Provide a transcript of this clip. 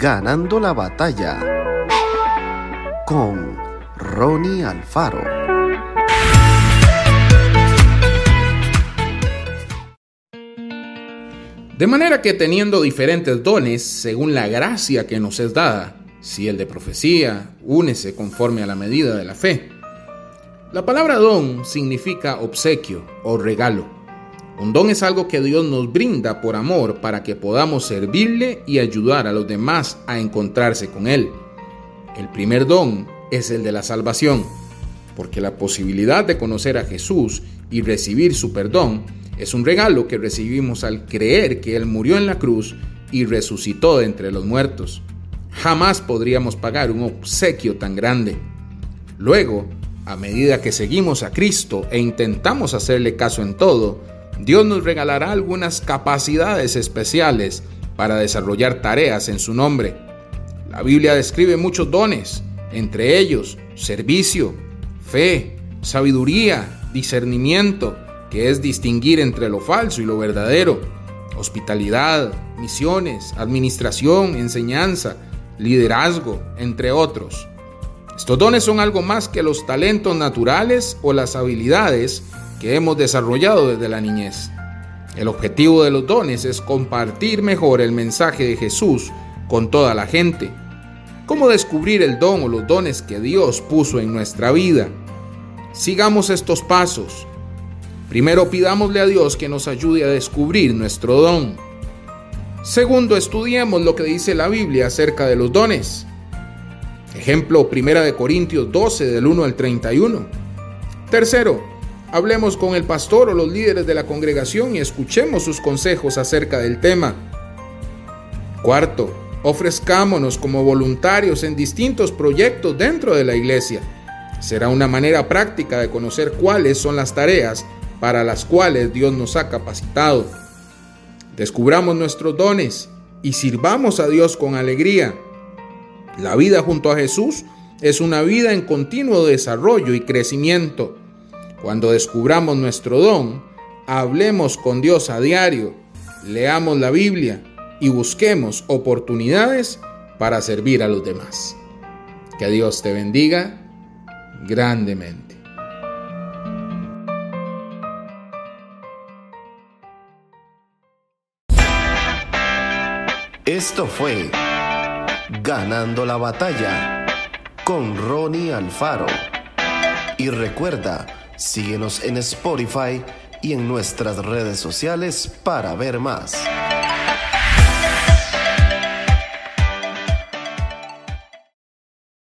Ganando la batalla con Ronnie Alfaro. De manera que teniendo diferentes dones según la gracia que nos es dada, si el de profecía, únese conforme a la medida de la fe. La palabra don significa obsequio o regalo. Un don es algo que Dios nos brinda por amor para que podamos servirle y ayudar a los demás a encontrarse con Él. El primer don es el de la salvación, porque la posibilidad de conocer a Jesús y recibir su perdón es un regalo que recibimos al creer que Él murió en la cruz y resucitó de entre los muertos. Jamás podríamos pagar un obsequio tan grande. Luego, a medida que seguimos a Cristo e intentamos hacerle caso en todo, Dios nos regalará algunas capacidades especiales para desarrollar tareas en su nombre. La Biblia describe muchos dones, entre ellos servicio, fe, sabiduría, discernimiento, que es distinguir entre lo falso y lo verdadero, hospitalidad, misiones, administración, enseñanza, liderazgo, entre otros. Estos dones son algo más que los talentos naturales o las habilidades que hemos desarrollado desde la niñez. El objetivo de los dones es compartir mejor el mensaje de Jesús con toda la gente. ¿Cómo descubrir el don o los dones que Dios puso en nuestra vida? Sigamos estos pasos. Primero pidámosle a Dios que nos ayude a descubrir nuestro don. Segundo, estudiemos lo que dice la Biblia acerca de los dones. Ejemplo, 1 de Corintios 12 del 1 al 31. Tercero, hablemos con el pastor o los líderes de la congregación y escuchemos sus consejos acerca del tema. Cuarto, ofrezcámonos como voluntarios en distintos proyectos dentro de la iglesia. Será una manera práctica de conocer cuáles son las tareas para las cuales Dios nos ha capacitado. Descubramos nuestros dones y sirvamos a Dios con alegría. La vida junto a Jesús es una vida en continuo desarrollo y crecimiento. Cuando descubramos nuestro don, hablemos con Dios a diario, leamos la Biblia y busquemos oportunidades para servir a los demás. Que Dios te bendiga grandemente. Esto fue Ganando la batalla con Ronnie Alfaro. Y recuerda, síguenos en Spotify y en nuestras redes sociales para ver más.